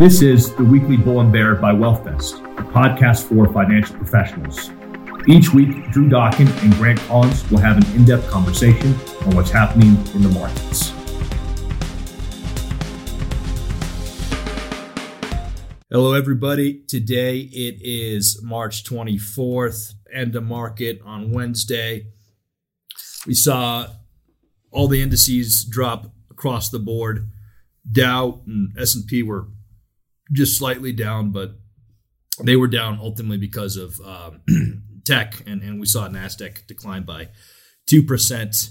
This is the weekly Bull and Bear by WealthVest, a podcast for financial professionals. Each week, Drew Dokken and Grant Collins will have an in depth conversation on what's happening in the markets. Hello, everybody. Today it is March 24th, end of market on Wednesday. We saw all the indices drop across the board. Dow and S&P were just slightly down, but they were down ultimately because of um, tech, and, and we saw Nasdaq decline by two percent.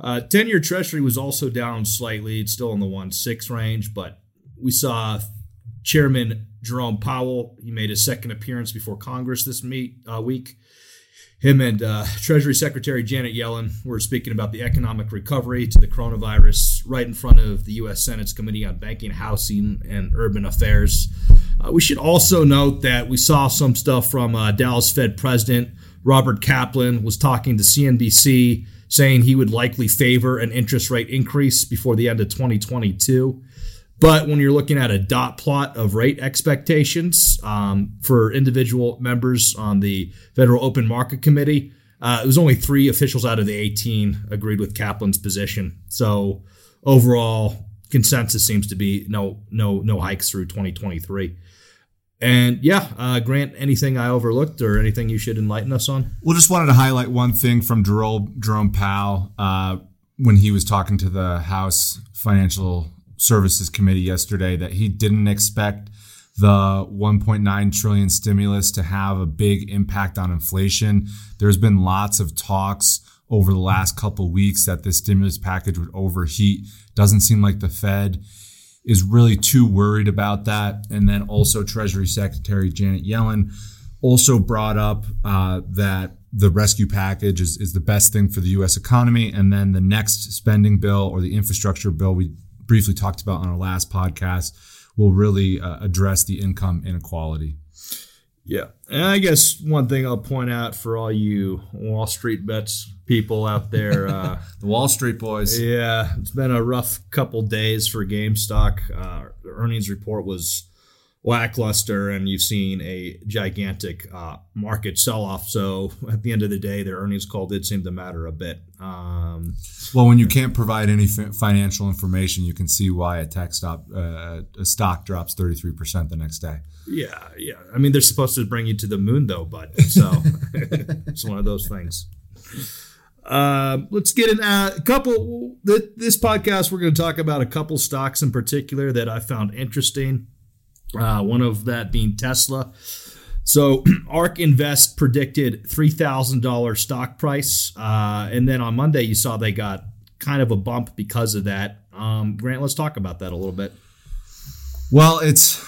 Uh, Ten-year Treasury was also down slightly; it's still in the one six range, but we saw Chairman Jerome Powell. He made his second appearance before Congress this meet uh, week. Him and uh, Treasury Secretary Janet Yellen were speaking about the economic recovery to the coronavirus right in front of the U.S. Senate's Committee on Banking, Housing, and Urban Affairs. Uh, we should also note that we saw some stuff from uh, Dallas Fed President Robert Kaplan was talking to CNBC, saying he would likely favor an interest rate increase before the end of 2022. But when you're looking at a dot plot of rate expectations um, for individual members on the Federal Open Market Committee, uh, it was only three officials out of the 18 agreed with Kaplan's position. So overall consensus seems to be no no no hikes through 2023. And yeah, uh, Grant, anything I overlooked or anything you should enlighten us on? Well, just wanted to highlight one thing from Jerome, Jerome Powell uh, when he was talking to the House Financial Services Committee yesterday that he didn't expect the 1.9 trillion stimulus to have a big impact on inflation. There's been lots of talks over the last couple weeks that this stimulus package would overheat. Doesn't seem like the Fed is really too worried about that. And then also Treasury Secretary Janet Yellen also brought up uh, that the rescue package is, is the best thing for the U.S. economy. And then the next spending bill or the infrastructure bill we briefly talked about on our last podcast will really uh, address the income inequality. Yeah. And I guess one thing I'll point out for all you Wall Street bets people out there, uh, the Wall Street boys. Yeah, it's been a rough couple days for GameStop. Uh, the earnings report was lackluster and you've seen a gigantic uh, market sell off. So at the end of the day, their earnings call did seem to matter a bit. Um, well, when you can't provide any financial information, you can see why a tech stop, uh, a stock drops 33% the next day. Yeah, yeah. I mean, they're supposed to bring you to the moon, though, but so it's one of those things. Uh, let's get in uh, a couple. This podcast, we're going to talk about a couple stocks in particular that I found interesting. Uh, one of that being Tesla. So ARK Invest predicted $3,000 stock price. Uh, and then on Monday, you saw they got kind of a bump because of that. Um, Grant, let's talk about that a little bit. Well, it's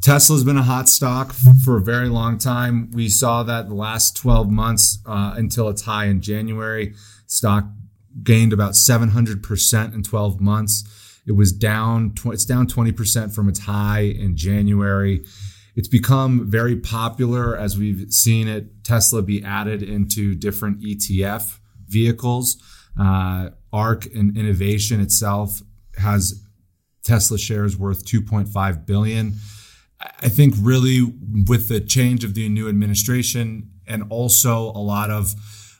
Tesla's been a hot stock for a very long time. We saw that the last 12 months uh, until its high in January. Stock gained about 700% in 12 months. It was down, it's down 20% from its high in January. It's become very popular as we've seen it, Tesla be added into different ETF vehicles. Uh, ARK and Innovation itself has Tesla shares worth 2.5 billion. I think really with the change of the new administration and also a lot of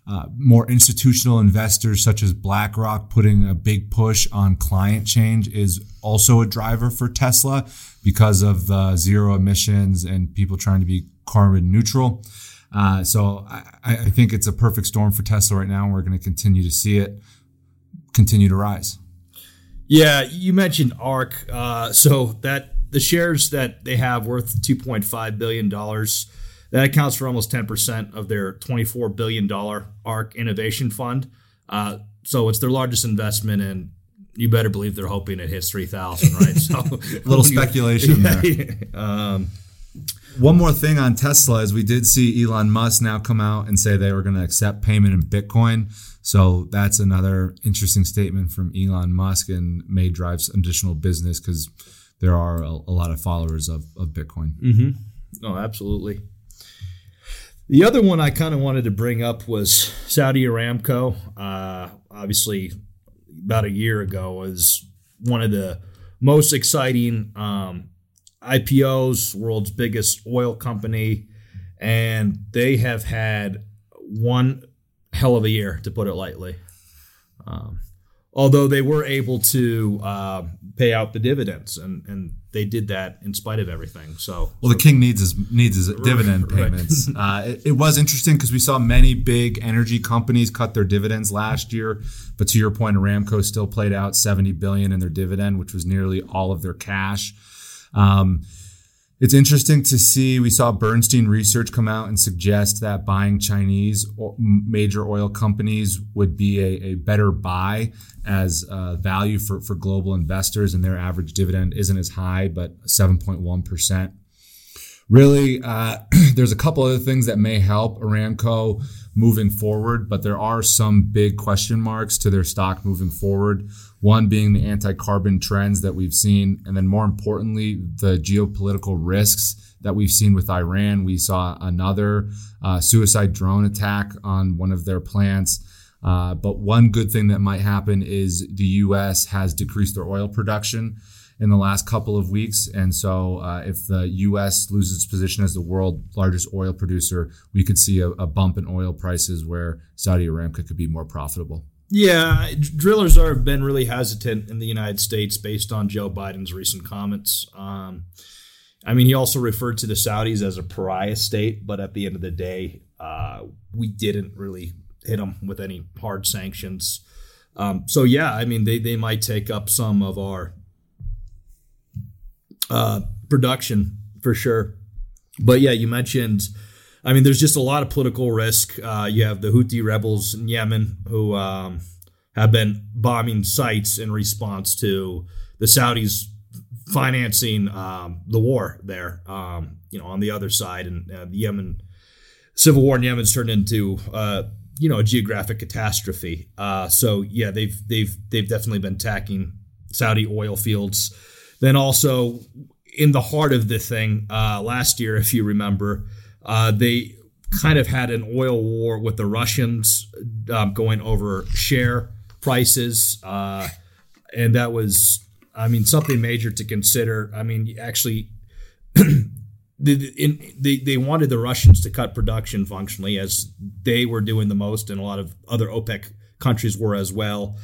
uh, more institutional investors such as BlackRock putting a big push on client change is also a driver for Tesla because of the zero emissions and people trying to be carbon neutral. Uh, so I, I, think it's a perfect storm for Tesla right now, and we're going to continue to see it continue to rise. Yeah, you mentioned ARK, Uh, so that the shares that they have worth 2.5 billion dollars that accounts for almost 10% of their $24 billion ARK Innovation Fund. Uh, so it's their largest investment, and you better believe they're hoping it hits 3,000, right? So a little speculation yeah, there. Um, one more thing on Tesla is we did see Elon Musk now come out and say they were going to accept payment in Bitcoin. So that's another interesting statement from Elon Musk and may drive some additional business because there are a, a, lot of followers of, of Bitcoin. Mm-hmm. Oh, absolutely. The other one I kind of wanted to bring up was Saudi Aramco. Uh, obviously, about a year ago was one of the most exciting um, IPOs, world's biggest oil company, and they have had one hell of a year, to put it lightly. Um, although they were able to uh, pay out the dividends, and, and they did that in spite of everything. So, well, the king needs his needs his dividend payments. uh, it, it, was interesting because we saw many big energy companies cut their dividends last year, but to your point, Aramco still played out seventy billion in their dividend, which was nearly all of their cash. Um, it's interesting to see. We saw Bernstein Research come out and suggest that buying Chinese major oil companies would be a, a better buy as uh, value for, for global investors, and their average dividend isn't as high, but 7.1%. Really, uh, there's a couple other things that may help Aramco moving forward, but there are some big question marks to their stock moving forward. One being the anti carbon trends that we've seen, and then more importantly, the geopolitical risks that we've seen with Iran. We saw another uh, suicide drone attack on one of their plants. Uh, but one good thing that might happen is the U.S. has decreased their oil production in the last couple of weeks. And so, uh, if the U.S. loses its position as the world's largest oil producer, we could see a, a, bump in oil prices where Saudi Aramco could be more profitable. Yeah, drillers are been really hesitant in the United States based on Joe Biden's recent comments. Um, I mean, he also referred to the Saudis as a pariah state, but at the end of the day, uh, we didn't really hit them with any hard sanctions. Um, so yeah, I mean, they they might take up some of our uh, production for sure. But yeah, you mentioned I mean, there's just a lot of political risk. Uh, you have the Houthi rebels in Yemen who um, have been bombing sites in response to the Saudis financing um, the war there. Um, you know, on the other side, and uh, the Yemen civil war in Yemen's turned into uh, you know a geographic catastrophe. Uh, so yeah, they've they've they've definitely been attacking Saudi oil fields. Then also in the heart of the thing uh, last year, if you remember. Uh, they kind of had an oil war with the Russians um, going over share prices. Uh, and that was, I mean, something major to consider. I mean, actually, they, they wanted the Russians to cut production functionally as they were doing the most, and a lot of other OPEC countries were as well.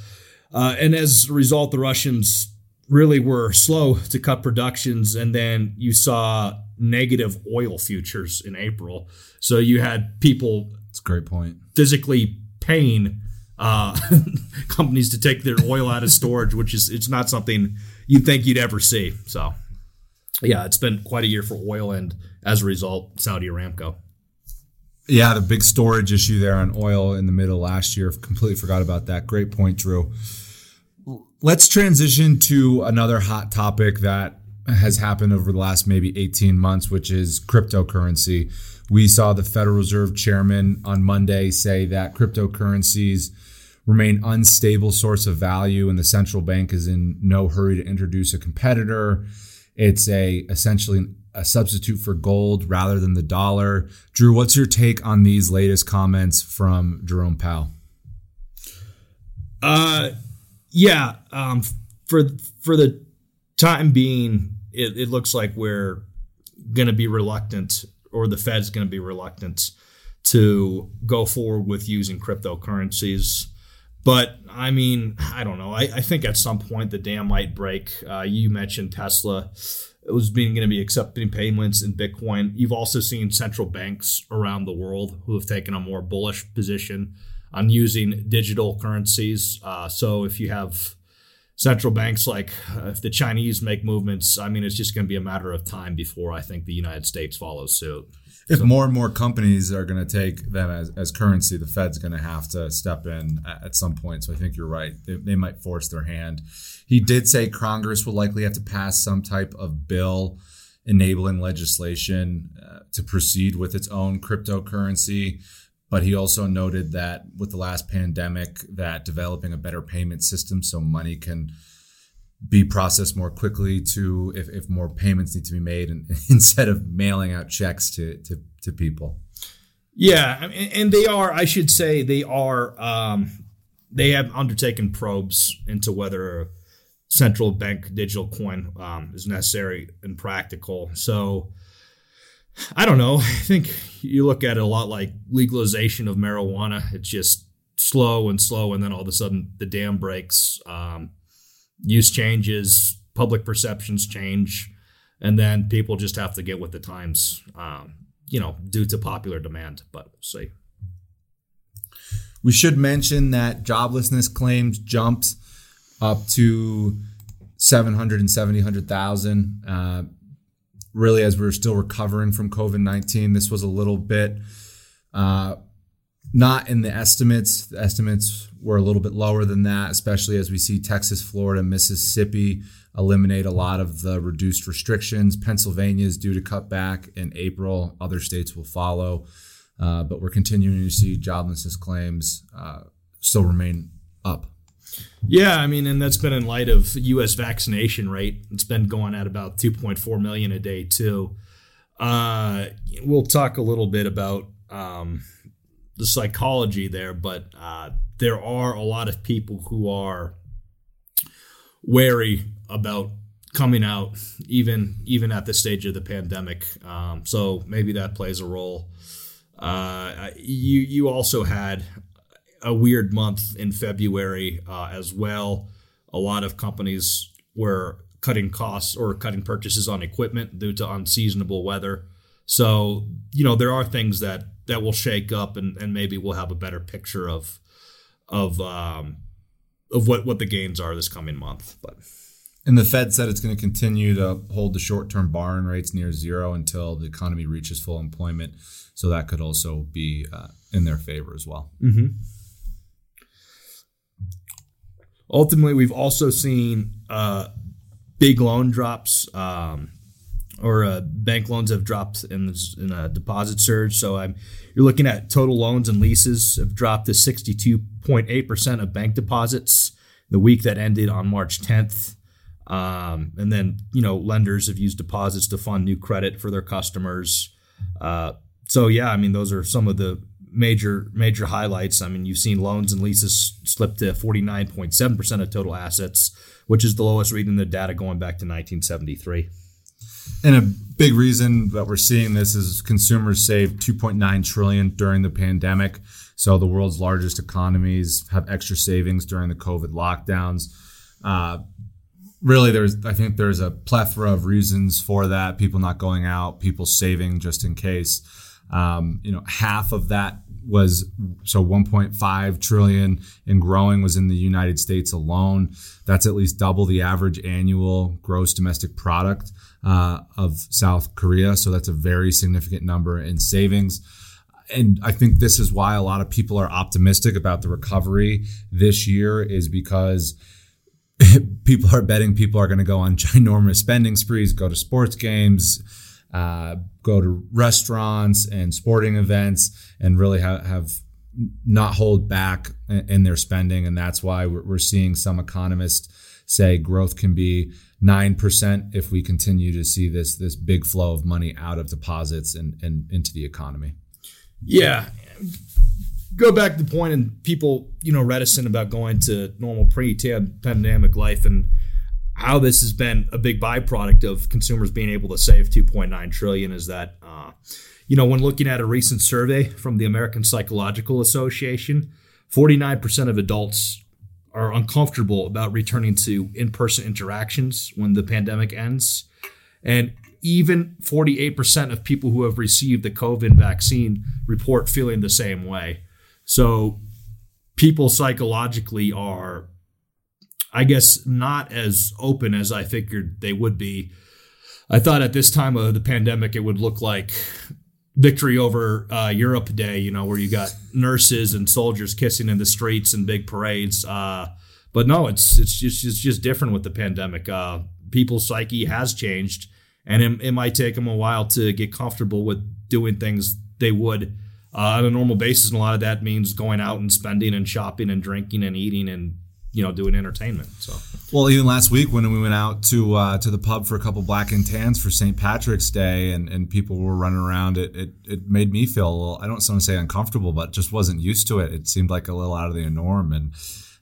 Uh, and as a result, the Russians really were slow to cut productions. And then you saw negative oil futures in April. So you had people. It's a great point. Physically paying uh, companies to take their oil out of storage, which is it's not something you'd think you'd ever see. So, yeah, it's been quite a year for oil, and as a result, Saudi Aramco. Yeah, the big storage issue there on oil in the middle last year. Completely forgot about that. Great point, Drew. Let's transition to another hot topic that has happened over the last maybe 18 months, which is cryptocurrency. We saw the Federal Reserve chairman on Monday say that cryptocurrencies remain unstable source of value and the central bank is in no hurry to introduce a competitor. It's a essentially a substitute for gold rather than the dollar. Drew, what's your take on these latest comments from Jerome Powell? Uh yeah, um for for the time being, it, it looks like we're going to be reluctant, or the Fed's going to be reluctant to go forward with using cryptocurrencies. But I mean, I don't know. I, I think at some point the dam might break. Uh, you mentioned Tesla. It was being going to be accepting payments in Bitcoin. You've also seen central banks around the world who have taken a more bullish position on using digital currencies. Uh, so if you have central banks like uh, if the Chinese make movements, I mean, it's just going to be a matter of time before I think the United States follows suit. If so, more and more companies are going to take them as, as currency, the Fed's going to have to step in at, at some point. So I think you're right. They, they, might force their hand. He did say Congress will likely have to pass some type of bill enabling legislation uh, to proceed with its own cryptocurrency. But he also noted that with the last pandemic, that developing a better payment system so money can be processed more quickly to if, if more payments need to be made and instead of mailing out checks to, to, to people. Yeah, and they are. I should say they are. Um, they have undertaken probes into whether central bank digital coin um, is necessary and practical. So I don't know. I think you look at it a lot like legalization of marijuana. It's just slow and slow, and then all of a sudden the dam breaks. Um, use changes, public perceptions change, and then people just have to get with the times. Um, you know, due to popular demand. But we'll see. We should mention that joblessness claims jumped up to 770, 100,000. Uh, really, as we are still recovering from COVID 19, this was a little bit uh, not in the estimates. The estimates were a little bit lower than that, especially as we see Texas, Florida, Mississippi eliminate a lot of the reduced restrictions. Pennsylvania is due to cut back in April. Other states will follow. Uh, but we're continuing to see joblessness claims uh, still remain up. Yeah, I mean, and that's been in light of U.S. vaccination rate. It's been going at about 2.4 million a day too. Uh, we'll talk a little bit about um, the psychology there, but uh, there are a lot of people who are wary about coming out, even even at the stage of the pandemic. Um, so maybe that plays a role. Uh, you you also had a weird month in February uh, as well. A lot of companies were cutting costs or cutting purchases on equipment due to unseasonable weather. So you know there are things that that will shake up, and, and maybe we'll have a better picture of of um, of what what the gains are this coming month. But and the Fed said it's going to continue to hold the short-term borrowing rates near zero until the economy reaches full employment. So that could also be uh, in their favor as well. Mm-hmm. Ultimately, we've also seen uh, big loan drops. Um, or uh, bank loans have dropped in, in a deposit surge. So I'm, you're looking at total loans and leases have dropped to 62.8% of bank deposits the week that ended on March 10th. Um, and then, you know, lenders have used deposits to fund new credit for their customers. Uh, so, yeah, I mean, those are some of the major major highlights. I mean, you've seen loans and leases slip to 49.7% of total assets, which is the lowest reading in the data going back to 1973. And a big reason that we're seeing this is consumers saved 2.9 trillion during the pandemic. So the world's largest economies have extra savings during the COVID lockdowns. Uh, really, there's I think there's a plethora of reasons for that. People not going out, people saving just in case. Um, you know, half of that was so 1.5 trillion and growing was in the United States alone. That's at least double the average annual gross domestic product uh, of South Korea. So that's a very significant number in savings. And I think this is why a lot of people are optimistic about the recovery this year is because people are betting people are going to go on ginormous spending sprees, go to sports games, uh, go to restaurants and sporting events, and really ha- have not hold back in their spending. And that's why we're seeing some economists say growth can be 9% if we continue to see this this big flow of money out of deposits and, and into the economy. Yeah. Go back to the point and people, you know, reticent about going to normal pre-pandemic life and how this has been a big byproduct of consumers being able to save 2.9 trillion is that uh, you know when looking at a recent survey from the american psychological association 49% of adults are uncomfortable about returning to in-person interactions when the pandemic ends. And even 48% of people who have received the covid vaccine report feeling the same way. So people psychologically are i guess not as open as i figured they would be i thought at this time of the pandemic it would look like victory over uh, Europe Day, you know, where you got nurses and soldiers kissing in the streets and big parades. Uh, but no, it's it's just it's just different with the pandemic. Uh, people's psyche has changed, and it, it, might take them a while to get comfortable with doing things they would uh, on a normal basis. And a lot of that means going out and spending and shopping and drinking and eating and you know doing entertainment. So well, even last week when we went out to uh, to the pub for a couple black and tans for St. Patrick's Day, and, and people were running around, it, it it made me feel a little. I don't want to say uncomfortable, but just wasn't used to it. It seemed like a little out of the norm, and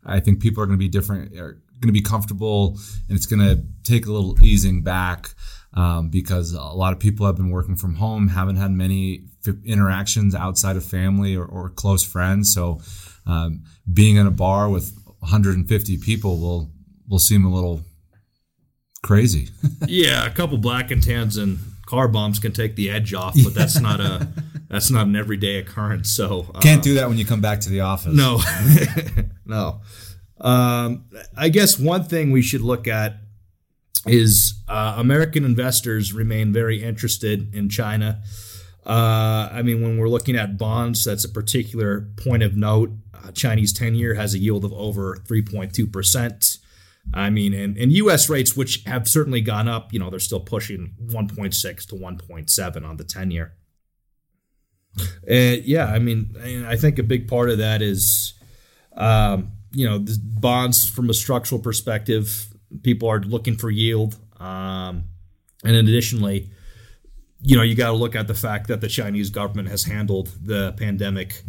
I think people are going to be different, going to be comfortable and it's going to take a little easing back um, because a lot of people have been working from home, haven't had many f- interactions outside of family or, or close friends. So um, being in a bar with 150 people will will seem a little crazy. yeah, a couple black and tans and car bombs can take the edge off, but that's not a that's not an everyday occurrence. So uh, can't do that when you come back to the office. No, no. Um, I guess one thing we should look at is uh, American investors remain very interested in China. Uh, I mean, when we're looking at bonds, that's a particular point of note. Uh, Chinese 10 year has a yield of over 3.2%. I mean, and, and U.S. rates, which have certainly gone up, you know, they're still pushing 1.6 to 1.7 on the 10 year. Uh, yeah, I mean, I think a big part of that is, um, you know, bonds from a structural perspective, people are looking for yield. Um, and additionally, you know, you got to look at the fact that the Chinese government has handled the pandemic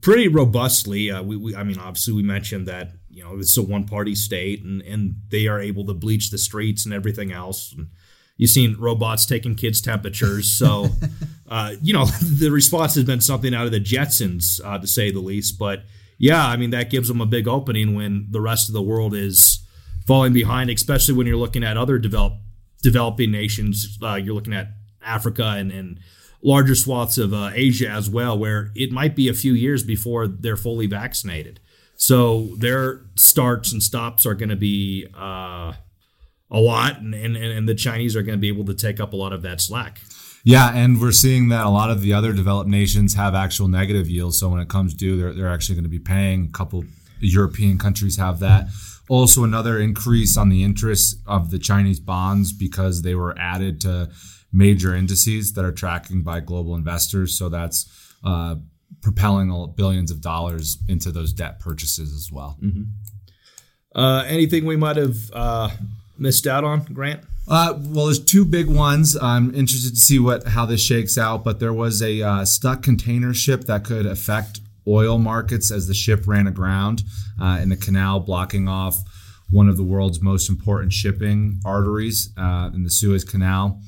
pretty robustly. Uh, we, we, I mean, obviously, we mentioned that you know it's a one-party state, and and they are able to bleach the streets and everything else. And you've seen robots taking kids' temperatures, so uh, you know the response has been something out of the Jetsons, uh, to say the least. But yeah, I mean that gives them a big opening when the rest of the world is falling behind, especially when you're looking at other develop, developing nations. Uh, you're looking at Africa and, and larger swaths of uh, Asia as well, where it might be a few years before they're fully vaccinated. So their starts and stops are going to be uh, a lot, and, and, and the Chinese are going to be able to take up a lot of that slack. Yeah, and we're seeing that a lot of the other developed nations have actual negative yields. So when it comes due, they're, they're actually going to be paying. A couple European countries have that. Also, another increase on the interest of the Chinese bonds because they were added to major indices that are tracking by global investors. So that's uh, propelling billions of dollars into those debt purchases as well. Mm-hmm. Uh, anything we might have uh, missed out on, Grant? Uh, well, there's two big ones. I'm interested to see what how this shakes out. But there was a uh, stuck container ship that could affect oil markets as the ship ran aground uh, in the canal, blocking off one of the world's most important shipping arteries uh, in the Suez Canal.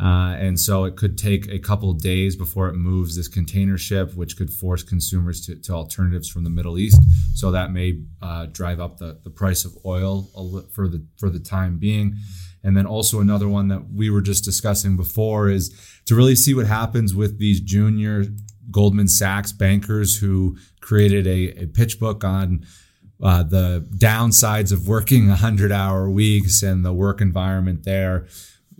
Uh, and so it could take a couple days before it moves this container ship, which could force consumers to, to alternatives from the Middle East. So that may uh, drive up the, the price of oil for the for the time being. And then also another one that we were just discussing before is to really see what happens with these junior Goldman Sachs bankers who created a, a pitch book on uh, the downsides of working 100 hour weeks and the work environment there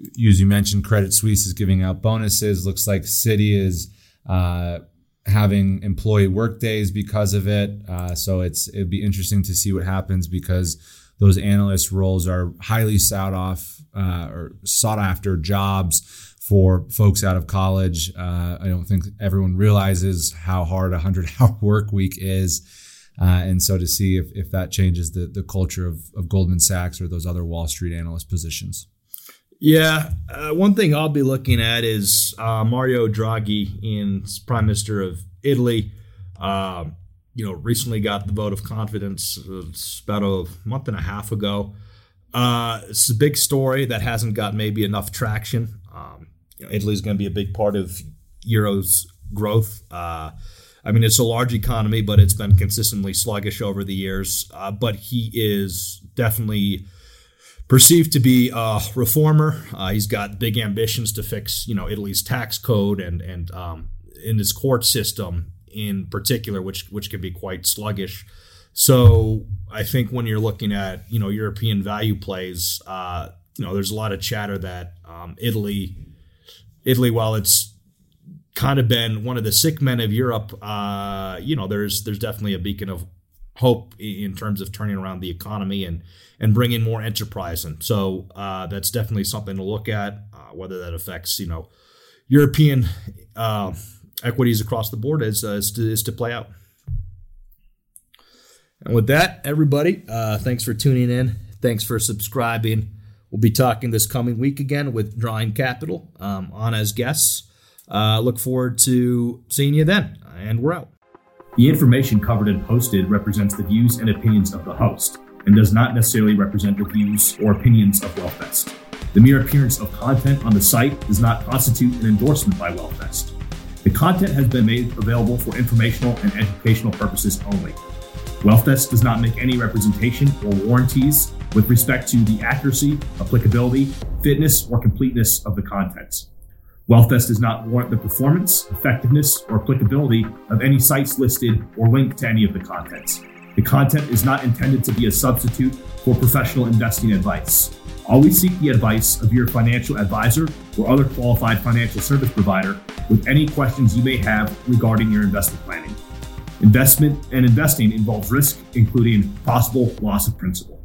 as you mentioned, Credit Suisse is giving out bonuses. Looks like Citi is uh, having employee work days because of it. Uh, so it's it'd be interesting to see what happens because those analyst roles are highly sought off uh, or sought after jobs for folks out of college. Uh, I don't think everyone realizes how hard a hundred hour work week is. Uh, and so to see if, if that changes the, the culture of, of Goldman Sachs or those other Wall Street analyst positions. Yeah, uh, one thing I'll be looking at is uh, Mario Draghi, in Prime Minister of Italy. Uh, you know, recently got the vote of confidence. About a month and a half ago. Uh, it's a big story that hasn't got maybe enough traction. Um, you know, going to be a big part of Euro's growth. Uh, I mean, it's a large economy, but it's been consistently sluggish over the years. Uh, but he is definitely perceived to be a reformer. Uh, he's got big ambitions to fix, you know, Italy's tax code and and um, in his court system in particular, which which can be quite sluggish. So I think when you're looking at you know European value plays, uh, you know, there's a lot of chatter that um, Italy, Italy, while it's kind of been one of the sick men of Europe, uh, you know, there's there's definitely a beacon of hope in terms of turning around the economy and and bringing more enterprise in. So uh, that's definitely something to look at. Uh, whether that affects you know European uh, equities across the board is, uh, is to, is, to, play out. And with that, everybody, uh, thanks for tuning in. Thanks for subscribing. We'll be talking this coming week again with Drawing Capital um, on as guests. Uh, look forward to seeing you then, and we're out. The information covered and posted represents the views and opinions of the host and does not necessarily represent the views or opinions of WealthVest. The mere appearance of content on the site does not constitute an endorsement by WealthVest. The content has been made available for informational and educational purposes only. WealthVest does not make any representation or warranties with respect to the accuracy, applicability, fitness, or completeness of the contents. WealthVest does not warrant the performance, effectiveness, or applicability of any sites listed or linked to any of the contents. The content is not intended to be a substitute for professional investing advice. Always seek the advice of your financial advisor or other qualified financial service provider with any questions you may have regarding your investment planning. Investment and investing involves risk, including possible loss of principal.